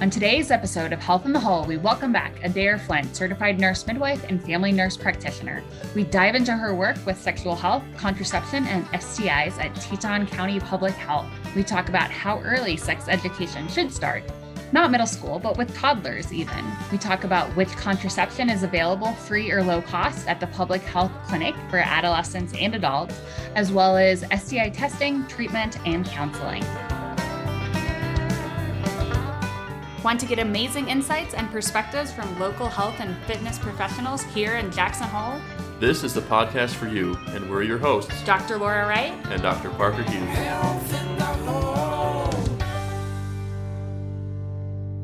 On today's episode of Health in the Hole, we welcome back Adair Flint, certified nurse midwife and family nurse practitioner. We dive into her work with sexual health, contraception, and STIs at Teton County Public Health. We talk about how early sex education should start. Not middle school, but with toddlers, even. We talk about which contraception is available free or low cost at the public health clinic for adolescents and adults, as well as STI testing, treatment, and counseling. Want to get amazing insights and perspectives from local health and fitness professionals here in Jackson Hole? This is the podcast for you, and we're your hosts, Dr. Laura Wright and Dr. Parker Hughes.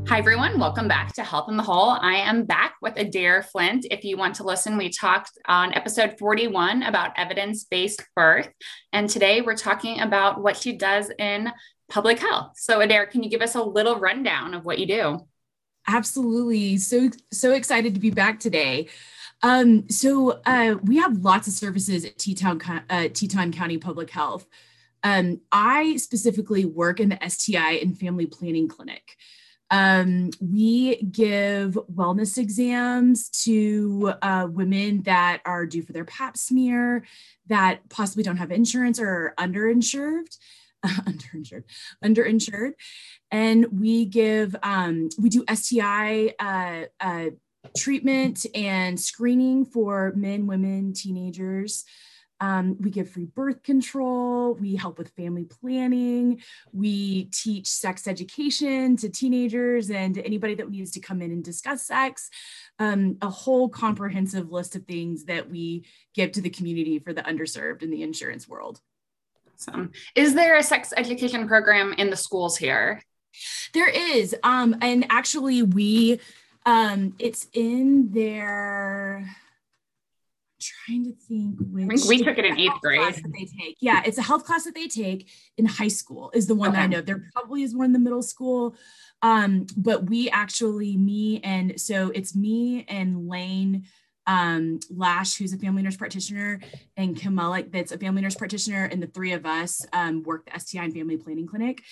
Hi, everyone. Welcome back to Health in the Hole. I am back with Adair Flint. If you want to listen, we talked on episode 41 about evidence based birth. And today we're talking about what she does in public health. So, Adair, can you give us a little rundown of what you do? Absolutely. So, so excited to be back today. Um, so, uh, we have lots of services at Teton, uh, Teton County Public Health. Um, I specifically work in the STI and Family Planning Clinic. Um, we give wellness exams to uh, women that are due for their pap smear, that possibly don't have insurance or are underinsured. underinsured, underinsured, and we give um, we do STI uh, uh, treatment and screening for men, women, teenagers. Um, we give free birth control. We help with family planning. We teach sex education to teenagers and to anybody that needs to come in and discuss sex. Um, a whole comprehensive list of things that we give to the community for the underserved in the insurance world. Awesome. Is there a sex education program in the schools here? There is. Um, and actually, we, um, it's in their, trying to think which we took it in eighth grade that they take yeah it's a health class that they take in high school is the one okay. that i know there probably is one in the middle school um but we actually me and so it's me and lane um, Lash, who's a family nurse practitioner, and Kim Mullick, that's a family nurse practitioner, and the three of us um, work the STI and Family Planning Clinic.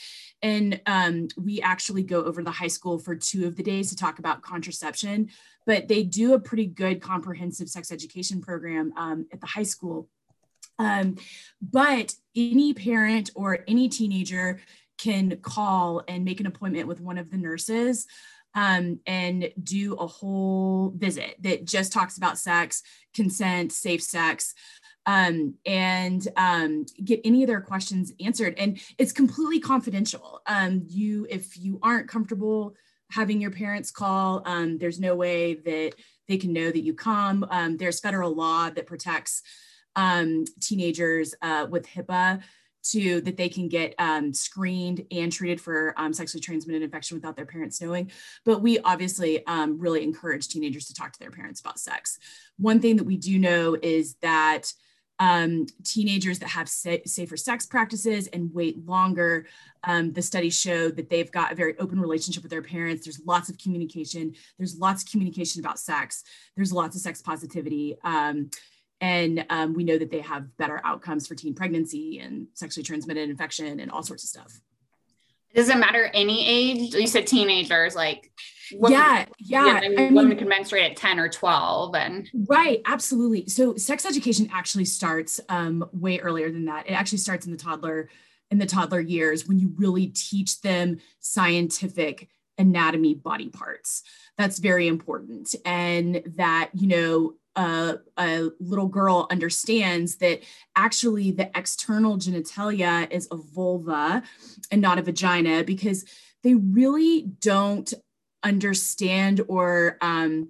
And um, we actually go over the high school for two of the days to talk about contraception, but they do a pretty good comprehensive sex education program um, at the high school. Um, but any parent or any teenager can call and make an appointment with one of the nurses um, and do a whole visit that just talks about sex, consent, safe sex, um, and um, get any of their questions answered. And it's completely confidential. Um, you, if you aren't comfortable having your parents call, um, there's no way that they can know that you come. Um, there's federal law that protects um, teenagers uh, with HIPAA to that they can get um, screened and treated for um, sexually transmitted infection without their parents knowing. But we obviously um, really encourage teenagers to talk to their parents about sex. One thing that we do know is that um, teenagers that have sa- safer sex practices and wait longer, um, the studies show that they've got a very open relationship with their parents. There's lots of communication. There's lots of communication about sex. There's lots of sex positivity. And um, we know that they have better outcomes for teen pregnancy and sexually transmitted infection and all sorts of stuff. It Does it matter any age? You said teenagers, like women, yeah, yeah. I mean, I mean, women can menstruate at 10 or 12 and right, absolutely. So sex education actually starts um, way earlier than that. It actually starts in the toddler in the toddler years when you really teach them scientific anatomy body parts. That's very important. And that, you know, a, a, little girl understands that actually the external genitalia is a vulva and not a vagina because they really don't understand or um,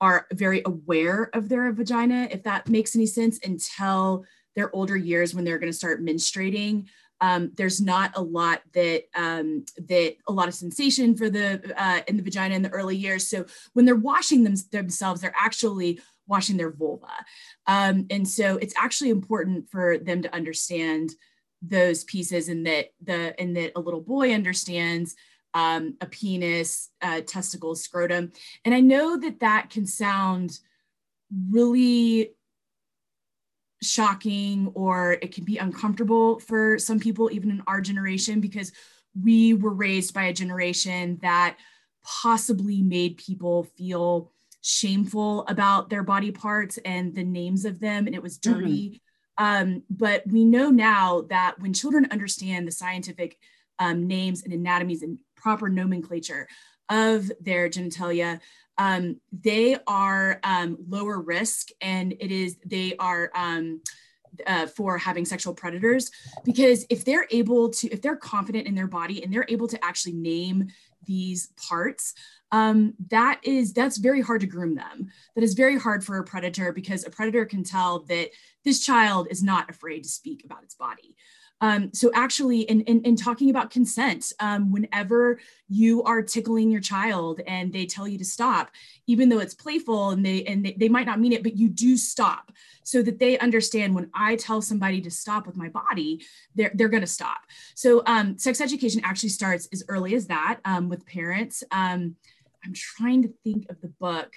are very aware of their vagina, if that makes any sense, until their older years when they're going to start menstruating. Um, there's not a lot that um, that a lot of sensation for the uh, in the vagina in the early years. So when they're washing them, themselves, they're actually washing their vulva. Um, and so it's actually important for them to understand those pieces and that the and that a little boy understands um, a penis, uh, testicles, scrotum. And I know that that can sound really shocking or it can be uncomfortable for some people, even in our generation, because we were raised by a generation that possibly made people feel shameful about their body parts and the names of them, and it was mm-hmm. dirty. Mm-hmm. Um, but we know now that when children understand the scientific um, names and anatomies and proper nomenclature of their genitalia, um, they are um, lower risk and it is, they are um, uh, for having sexual predators because if they're able to, if they're confident in their body and they're able to actually name these parts, um, that is that's very hard to groom them. That is very hard for a predator because a predator can tell that this child is not afraid to speak about its body. Um, so actually, in, in, in, talking about consent, um, whenever you are tickling your child and they tell you to stop, even though it's playful and they and they, they might not mean it, but you do stop so that they understand when I tell somebody to stop with my body, they're, they're going to stop. So um, sex education actually starts as early as that um, with parents. I'm trying to think of the book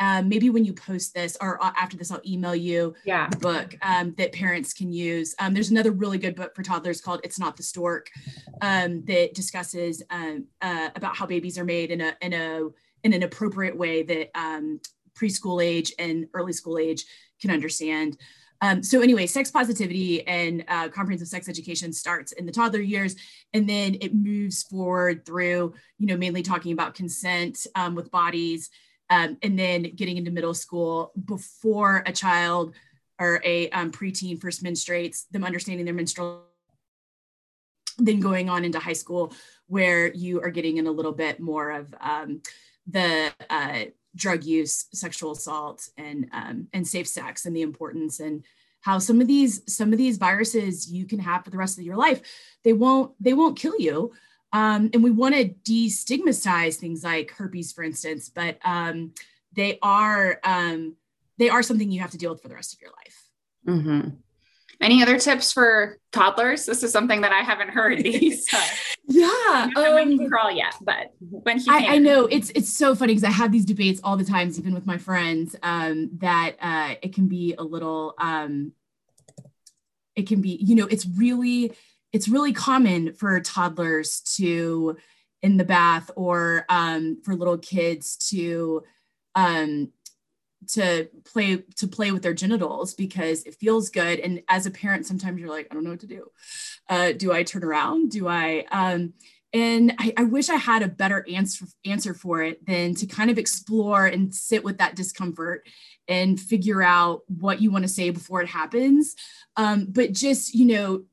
um, maybe when you post this or uh, after this, I'll email you yeah. the book um, that parents can use. Um, there's another really good book for toddlers called "It's Not the Stork" um, that discusses um, uh, about how babies are made in a in a in an appropriate way that um, preschool age and early school age can understand. Um, so anyway, sex positivity and uh, comprehensive sex education starts in the toddler years, and then it moves forward through, you know, mainly talking about consent um, with bodies, um, and then getting into middle school before a child or a um, preteen first menstruates, them understanding their menstrual, then going on into high school where you are getting in a little bit more of um, the uh, drug use, sexual assault, and um, and safe sex, and the importance and how some of these some of these viruses you can have for the rest of your life. They won't they won't kill you, um, and we want to destigmatize things like herpes, for instance, but um, they are um, they are something you have to deal with for the rest of your life. Mm-hmm. Any other tips for toddlers? This is something that I haven't heard. These. yeah, when he um, crawl yet, but when he I, I, know it's it's so funny because I have these debates all the times, even with my friends. Um, that uh, it can be a little. Um, it can be, you know, it's really it's really common for toddlers to in the bath or um, for little kids to um, to play to play with their genitals because it feels good. And as a parent sometimes you're like i don't know what to do. Uh, do i turn around? Do i um, and I, I, wish i had a better answer answer for it than to kind of explore and sit with that discomfort and figure out what you want to say before it happens. Um, but just you know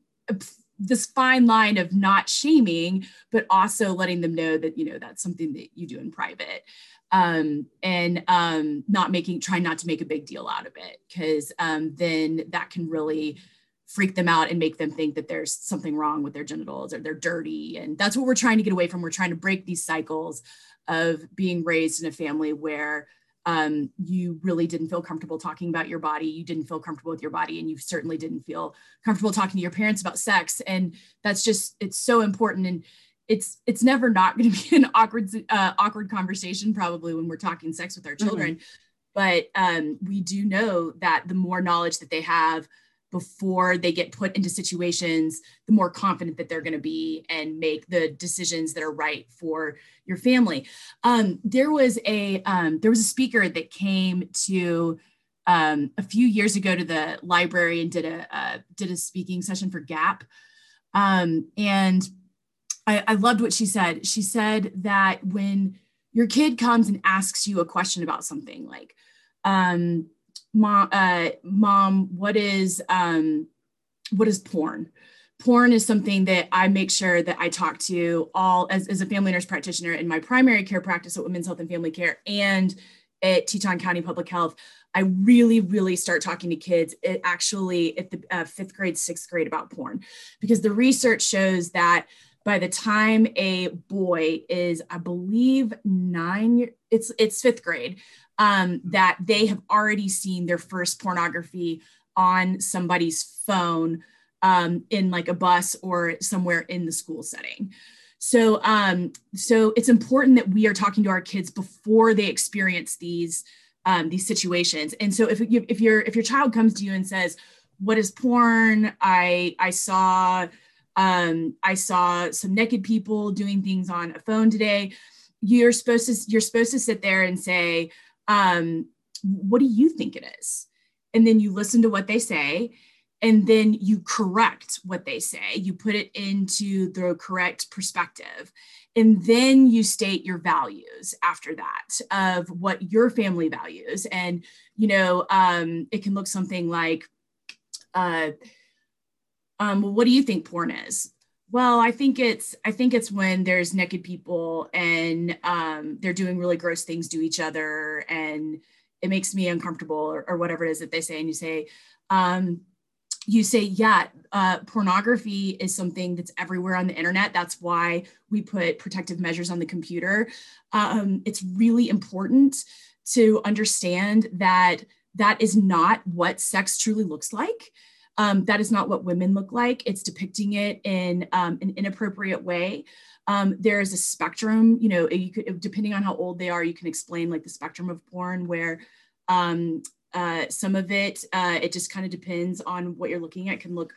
this fine line of not shaming, but also letting them know that, you know, that's something that you do in private. Um, and um, not making, trying not to make a big deal out of it, because um, then that can really freak them out and make them think that there's something wrong with their genitals or they're dirty. And that's what we're trying to get away from. We're trying to break these cycles of being raised in a family where um, you really didn't feel comfortable talking about your body, you didn't feel comfortable with your body, and you certainly didn't feel comfortable talking to your parents about sex. And that's just it's so important. And it's it's never not going to be an awkward uh, awkward conversation probably when we're talking sex with our children. Mm-hmm. But um, we do know that the more knowledge that they have before they get put into situations, the more confident that they're going to be and make the decisions that are right for your family. Um, there was a um, there was a speaker that came to um, a few years ago to the library and did a uh, did a speaking session for Gap, um, and I, I loved what she said. She said that when your kid comes and asks you a question about something like um, mom, uh, mom, what is um, what is porn? Porn is something that I make sure that I talk to all as, as a family nurse practitioner in my primary care practice at Women's Health and Family Care and at Teton County Public Health. I really, really start talking to kids it actually at the uh, fifth grade, sixth grade about porn, because the research shows that by the time a boy is, I believe, nine, it's it's fifth grade, um, that they have already seen their first pornography on somebody's phone um, in like a bus or somewhere in the school setting. So, um, so it's important that we are talking to our kids before they experience these um, these situations. And so, if you, if your if your child comes to you and says, "What is porn?" I I saw um, I saw some naked people doing things on a phone today. You're supposed to you're supposed to sit there and say um, what do you think it is? And then you listen to what they say and then you correct what they say. You put it into the correct perspective. And then you state your values after that of what your family values. And you know um, it can look something like uh, um, what do you think porn is well i think it's i think it's when there's naked people and um, they're doing really gross things to each other and it makes me uncomfortable or, or whatever it is that they say and you say um, you say, yeah, uh, pornography is something that's everywhere on the internet. That's why we put protective measures on the computer. Um, it's really important to understand that that is not what sex truly looks like. Um, that is not what women look like. It's depicting it in um, an inappropriate way. Um, there is a spectrum, you know, you could, depending on how old they are, you can explain like the spectrum of porn where um, uh, some of it, uh, it just kind of depends on what you're looking at, can look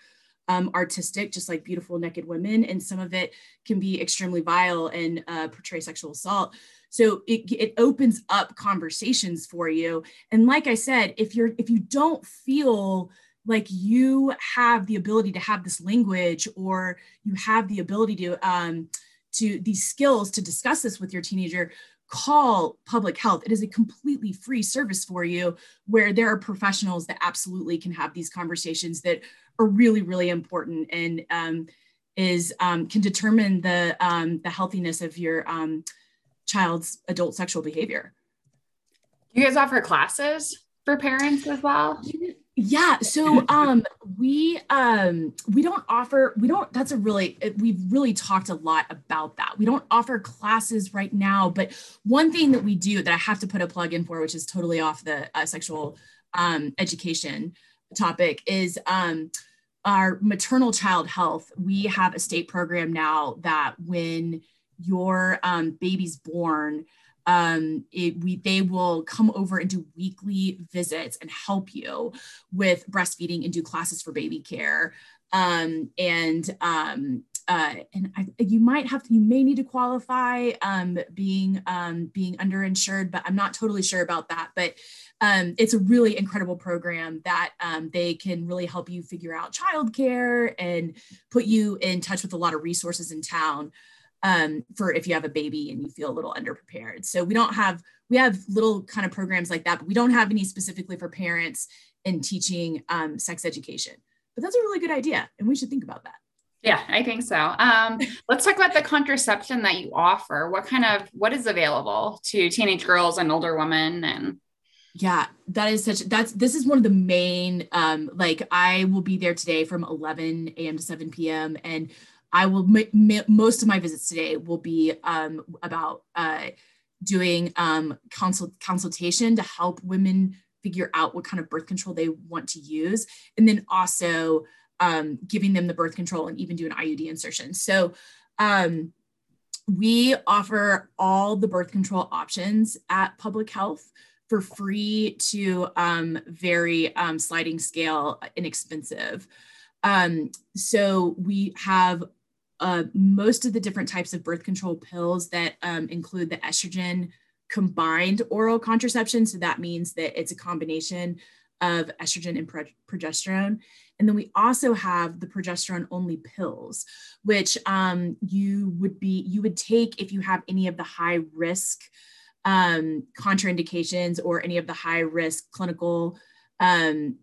um, artistic, just like beautiful naked women, and some of it can be extremely vile and uh, portray sexual assault. So it, it opens up conversations for you. And like I said, if you're if you don't feel like you have the ability to have this language or you have the ability to um, to these skills to discuss this with your teenager call public health. It is a completely free service for you where there are professionals that absolutely can have these conversations that are really, really important and um, is um, can determine the um, the healthiness of your um, child's adult sexual behavior. Do you guys offer classes for parents as well? Yeah so um we um we don't offer we don't that's a really we've really talked a lot about that. We don't offer classes right now but one thing that we do that i have to put a plug in for which is totally off the uh, sexual um, education topic is um our maternal child health. We have a state program now that when your um, baby's born um, it, we, they will come over and do weekly visits and help you with breastfeeding and do classes for baby care. Um, and um, uh, and I, you might have to, you may need to qualify um, being um, being underinsured, but I'm not totally sure about that. But um, it's a really incredible program that um, they can really help you figure out childcare and put you in touch with a lot of resources in town um, for if you have a baby and you feel a little underprepared. So we don't have, we have little kind of programs like that, but we don't have any specifically for parents in teaching um, sex education. But that's a really good idea. And we should think about that. Yeah, I think so. Um, let's talk about the contraception that you offer. What kind of, what is available to teenage girls and older women and yeah that is such that's this is one of the main um like i will be there today from 11 a.m to 7 p.m and I will make most of my visits today will be um, about uh, doing um, consult consultation to help women figure out what kind of birth control they want to use, and then also um, giving them the birth control and even do an IUD insertion. So um, we offer all the birth control options at Public Health for free to um, very um, sliding scale, inexpensive. Um, so we have uh, most of the different types of birth control pills that um, include the estrogen combined oral contraception. So that means that it's a combination of estrogen and progesterone. And then we also have the progesterone only pills, which um, you would be you would take if you have any of the high risk um, contraindications or any of the high risk clinical um,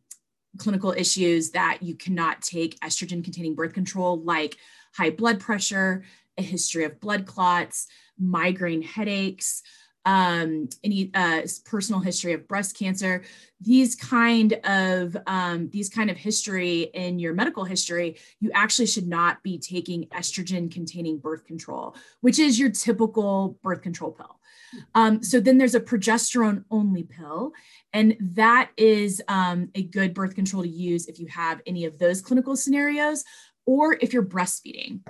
clinical issues that you cannot take estrogen containing birth control, like high blood pressure, a history of blood clots, migraine headaches, um, any uh, personal history of breast cancer, these kind of um, these kind of history in your medical history, you actually should not be taking estrogen containing birth control, which is your typical birth control pill. Um, so then there's a progesterone only pill, and that is um, a good birth control to use if you have any of those clinical scenarios or if you're breastfeeding.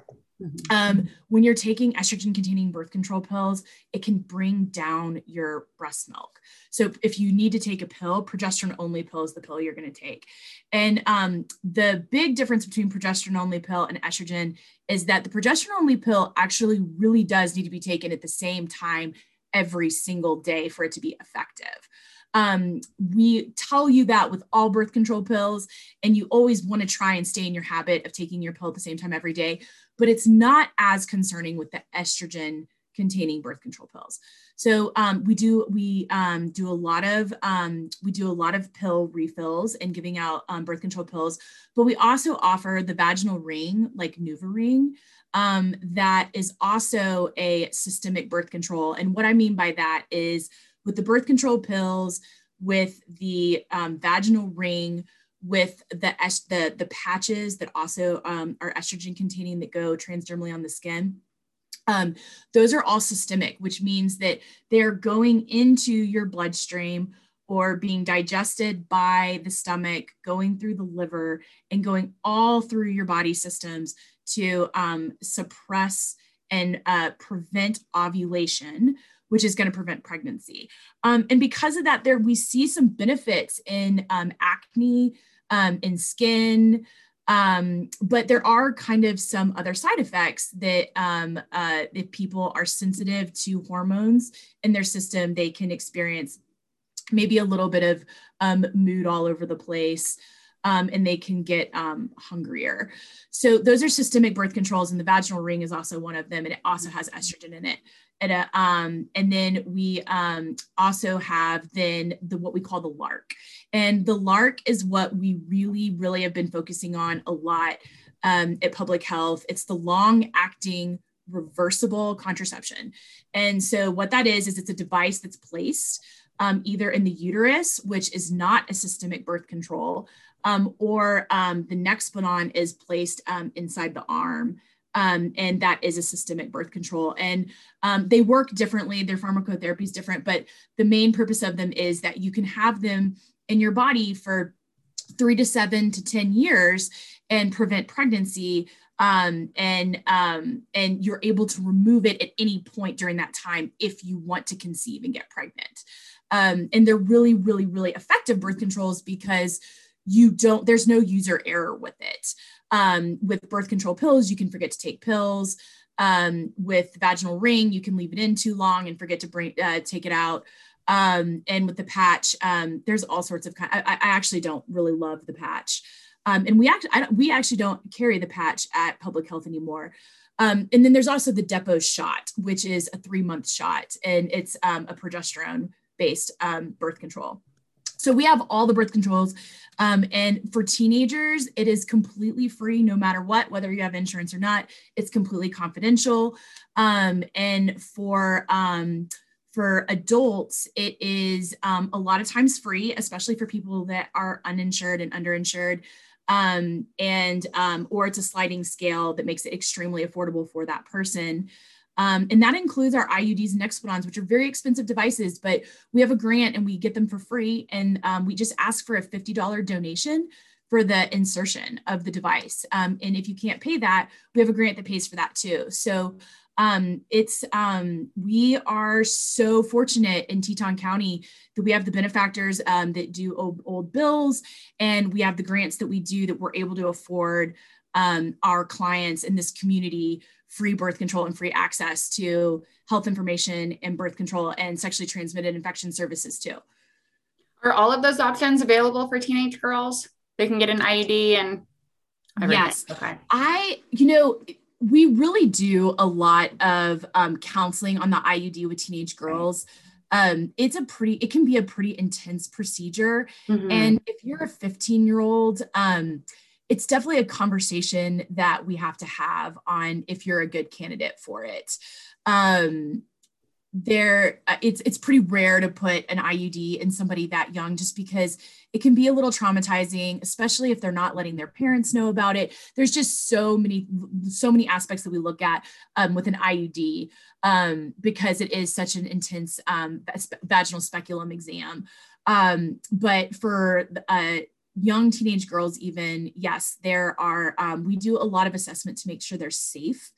Mm-hmm. Um, when you're taking estrogen containing birth control pills, it can bring down your breast milk. So if you need to take a pill, progesterone only pill is the pill you're going to take. And um, the big difference between progesterone only pill and estrogen is that the progesterone only pill actually really does need to be taken at the same time every single day for it to be effective. Um, we tell you that with all birth control pills, and you always want to try and stay in your habit of taking your pill at the same time every day but it's not as concerning with the estrogen containing birth control pills. So um, we do we um, do a lot of um, we do a lot of pill refills and giving out um, birth control pills, but we also offer the vaginal ring like NuvaRing um, that is also a systemic birth control. And what I mean by that is with the birth control pills, with the um, vaginal ring, with the the the patches that also um, are estrogen containing that go transdermally on the skin. Um, those are all systemic, which means that they're going into your bloodstream or being digested by the stomach, going through the liver, and going all through your body systems to um, suppress and uh, prevent ovulation, which is going to prevent pregnancy. Um, and because of that, there we see some benefits in um, acne, um, in skin. Um, but there are kind of some other side effects that um, uh, if people are sensitive to hormones in their system, they can experience maybe a little bit of um, mood all over the place. Um, and they can get um, hungrier. So those are systemic birth controls, and the vaginal ring is also one of them, and it also has estrogen in it. And, uh, um, and then we um, also have then the what we call the LARC, and the LARC is what we really, really have been focusing on a lot um, at Public Health. It's the long-acting reversible contraception, and so what that is is it's a device that's placed um, either in the uterus, which is not a systemic birth control, um, or um, the Nexplanon is placed um, inside the arm. Um, and that is a systemic birth control. And um, they work differently, their pharmacotherapy is different, but the main purpose of them is that you can have them in your body for three to seven to 10 years and prevent pregnancy. Um, and um, and you're able to remove it at any point during that time if you want to conceive and get pregnant. Um, and they're really, really, really effective birth controls because you don't there's no user error with it. Um, with birth control pills you can forget to take pills. Um, with vaginal ring you can leave it in too long and forget to bring uh, take it out. Um, and with the patch um, there's all sorts of kind I, I, actually don't really love the patch. Um, and we actually we actually don't carry the patch at public health anymore. Um, and then there's also the Depo shot which is a three month shot and it's a progesterone based birth control so we have all the birth controls. Um, and for teenagers, it is completely free no matter what, whether you have insurance or not. It's completely confidential. Um, and for um, for adults, it is um, a lot of times free, especially for people that are uninsured and underinsured. Um, and um, or it's a sliding scale that makes it extremely affordable for that person. Um, and that includes our IUDs and Nexplanons, which are very expensive devices, but we have a grant and we get them for free. And um, we just ask for a $50 donation for the insertion of the device. Um, and if you can't pay that, we have a grant that pays for that too. So um, it's um, we are so fortunate in Teton County that we have the benefactors um, that do old, old, bills, and we have the grants that we do that we're able to afford um, our clients in this community free birth control and free access to health information and birth control and sexually transmitted infection services too. Are all of those options available for teenage girls? They can get an IUD and everything. Yes. Okay. I, you know, we really do a lot of um, counseling on the IUD with teenage girls. Um, it's a pretty, it can be a pretty intense procedure. Mm-hmm. And if you're a 15 year old, um, it's definitely a conversation that we have to have on if you're a good candidate for it. Um, there, uh, it's it's pretty rare to put an IUD in somebody that young, just because it can be a little traumatizing, especially if they're not letting their parents know about it. There's just so many so many aspects that we look at um, with an IUD um, because it is such an intense um, vaginal speculum exam. Um, but for uh, young teenage girls, even, yes, there are, um, we do a lot of assessment to make sure they're safe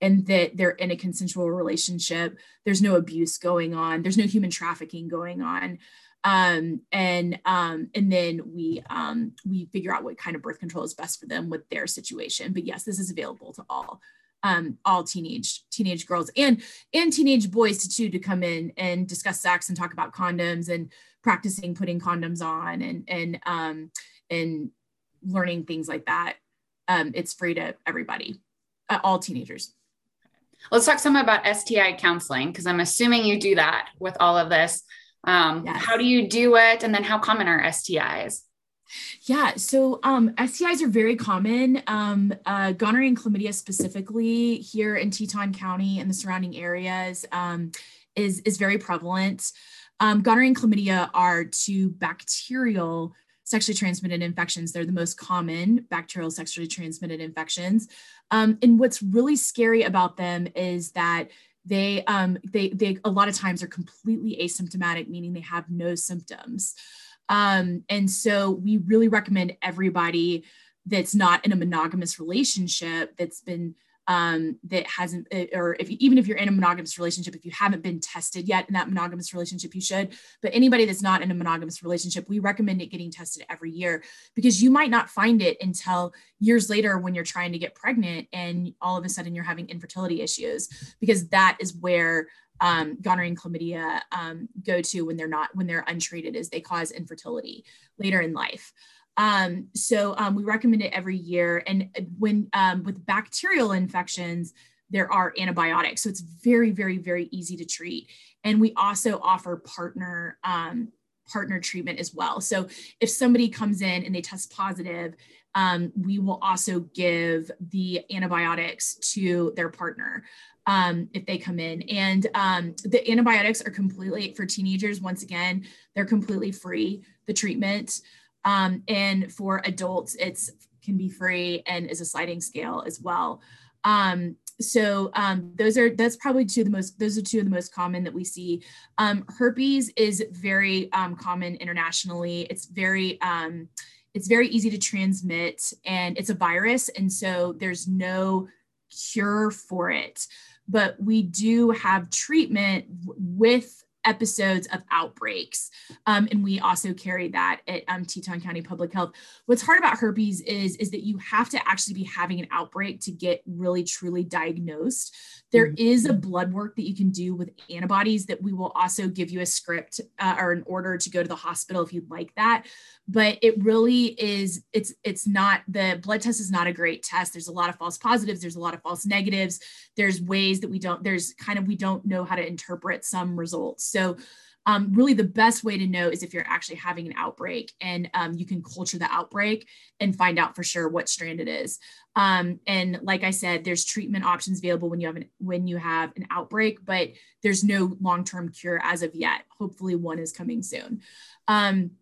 and that they're in a consensual relationship. There's no abuse going on, there's no human trafficking going on. Um, and um, and then we um, we figure out what kind of birth control is best for them with their situation. But yes, this is available to all um, all teenage teenage girls and and teenage boys to too to come in and discuss sex and talk about condoms and practicing putting condoms on and and um, and learning things like that. Um, it's free to everybody, uh, all teenagers. Let's talk some about STI counseling because I'm assuming you do that with all of this. Um, yes. How do you do it, and then how common are STIs? Yeah, so um, STIs are very common. Um, uh, gonorrhea and chlamydia, specifically here in Teton County and the surrounding areas, um, is is very prevalent. Um, gonorrhea and chlamydia are two bacterial sexually transmitted infections. They're the most common bacterial sexually transmitted infections. Um, and what's really scary about them is that they um, they they a lot of times are completely asymptomatic, meaning they have no symptoms. Um, and so we really recommend everybody that's not in a monogamous relationship that's been um, that hasn't, uh, or if even if you're in a monogamous relationship, if you haven't been tested yet in that monogamous relationship, you should. But anybody that's not in a monogamous relationship, we recommend it getting tested every year because you might not find it until years later when you're trying to get pregnant and all of a sudden you're having infertility issues because that is where um, gonorrhea and chlamydia um, go to when they're not when they're untreated is they cause infertility later in life um, so um, we recommend it every year and when um, with bacterial infections there are antibiotics so it's very very very easy to treat and we also offer partner um, partner treatment as well so if somebody comes in and they test positive um, we will also give the antibiotics to their partner um, if they come in. And um, the antibiotics are completely for teenagers. Once again, they're completely free. The treatment, um, and for adults, it's can be free and is a sliding scale as well. Um, so um, those are that's probably two of the most those are two of the most common that we see. Um, herpes is very um, common internationally. It's very um, it's very easy to transmit and it's a virus, and so there's no cure for it but we do have treatment with episodes of outbreaks. Um, and we also carry that at um, Teton County Public Health. What's hard about herpes is, is that you have to actually be having an outbreak to get really truly diagnosed. There mm-hmm. is a blood work that you can do with antibodies that we will also give you a script uh, or an order to go to the hospital if you'd like that. But it really is, it's it's not the blood test is not a great test. There's a lot of false positives, there's a lot of false negatives. There's ways that we don't, there's kind of we don't know how to interpret some results. So um, really the best way to know is if you're actually having an outbreak and um, you can culture the outbreak and find out for sure what strand it is. Um, and like I said, there's treatment options available when you have an when you have an outbreak, but there's no long-term cure as of yet. Hopefully, one is coming soon. Um,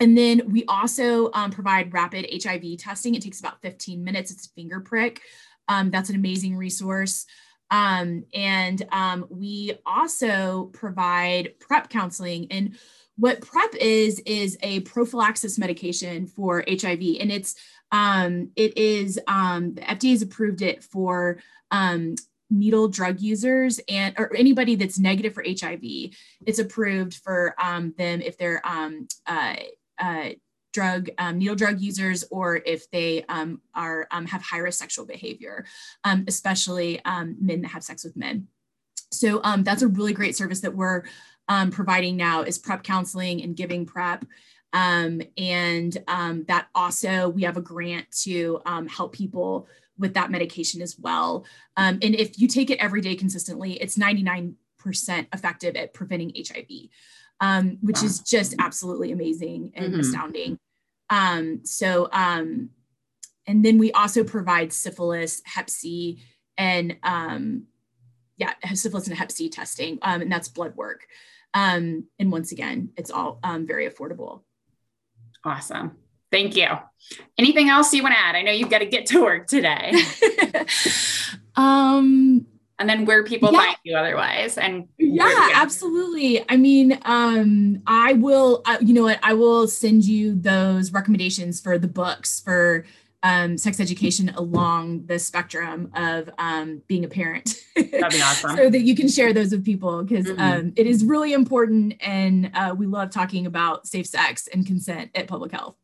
and then we also um, provide rapid HIV testing. It takes about 15 minutes. It's a finger prick. Um, that's an amazing resource. Um, and um, we also provide PrEP counseling. And what PrEP is, is a prophylaxis medication for HIV. And it's, um, it is, um, the FDA has approved it for um, needle drug users and or anybody that's negative for HIV. It's approved for um, them if they're um, uh, uh, drug um, needle drug users or if they um, are um, have high risk sexual behavior, um, especially um, men that have sex with men. So um, that's a really great service that we're providing now is PrEP counseling and giving PrEP. and that also we have a grant to help people with that medication as well. and if you take it every day consistently, it's 99% effective at preventing HIV. Um, which wow. is just absolutely amazing and mm-hmm. astounding. Um, so, um, and then we also provide syphilis, Hep C, and um, yeah, syphilis and Hep C testing, um, and that's blood work. Um, and once again, it's all um, very affordable. Awesome. Thank you. Anything else you want to add? I know you've got to get to work today. um, and then where people yeah. find you otherwise and yeah absolutely i mean um i will uh, you know what i will send you those recommendations for the books for um, sex education along the spectrum of um, being a parent. That'd be awesome. so that you can share those with people because mm-hmm. um, it is really important. And uh, we love talking about safe sex and consent at public health.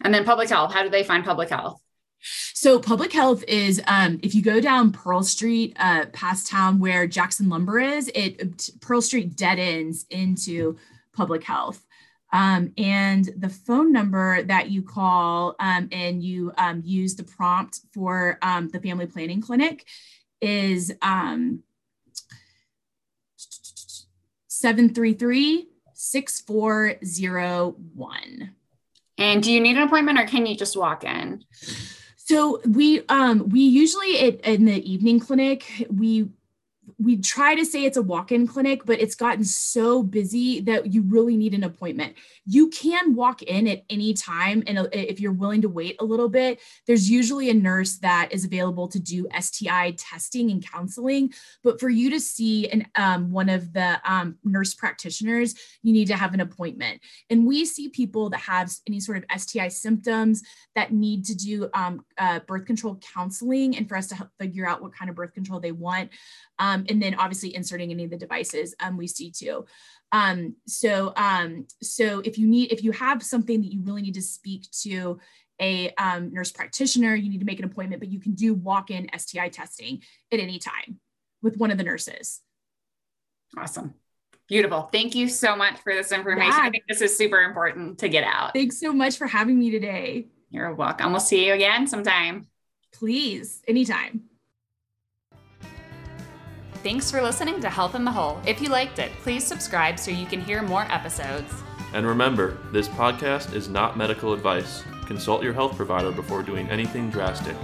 And then public health, how do they find public health? So public health is um, if you go down Pearl Street uh, past town where Jackson Lumber is, it Pearl Street dead ends into public health. Um, and the phone number that you call um, and you um, use the prompt for um, the family planning clinic is um, 733 6401. And do you need an appointment or can you just walk in? So we um we usually it, in the evening clinic we we try to say it's a walk-in clinic but it's gotten so busy that you really need an appointment. You can walk in at any time and uh, if you're willing to wait a little bit. There's usually a nurse that is available to do sti testing and counseling but for you to see an, um, one of the um, nurse practitioners you need to have an appointment. And we see people that have any sort of sti symptoms that need to do um, uh, birth control counseling and for us to help figure out what kind of birth control they want. Um, and then obviously inserting any of the devices um, we see too. Um, so, um, so if you need, if you have something that you really need to speak to a um, nurse practitioner, you need to make an appointment, but you can do walk-in STI testing at any time with one of the nurses. Awesome. Beautiful. Thank you so much for this information. Yeah. I think this is super important to get out. Thanks so much for having me today. You're welcome. We'll see you again sometime. Please, anytime. Thanks for listening to Health in the Hole. If you liked it, please subscribe so you can hear more episodes. And remember, this podcast is not medical advice. Consult your health provider before doing anything drastic.